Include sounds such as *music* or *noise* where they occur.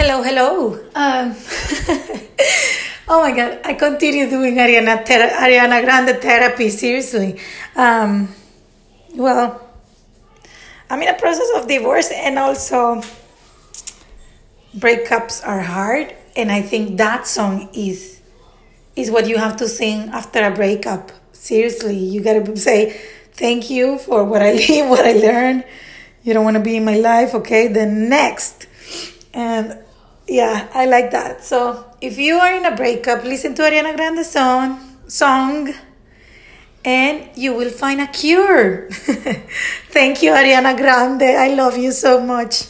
Hello, hello. Um, *laughs* oh my God, I continue doing Ariana, Ter- Ariana Grande therapy, seriously. Um, well, I'm in a process of divorce and also breakups are hard. And I think that song is is what you have to sing after a breakup. Seriously, you gotta say thank you for what I *laughs* leave, what I learned. You don't want to be in my life, okay? Then next. And yeah, I like that. So if you are in a breakup, listen to Ariana Grande song song and you will find a cure. *laughs* Thank you, Ariana Grande. I love you so much.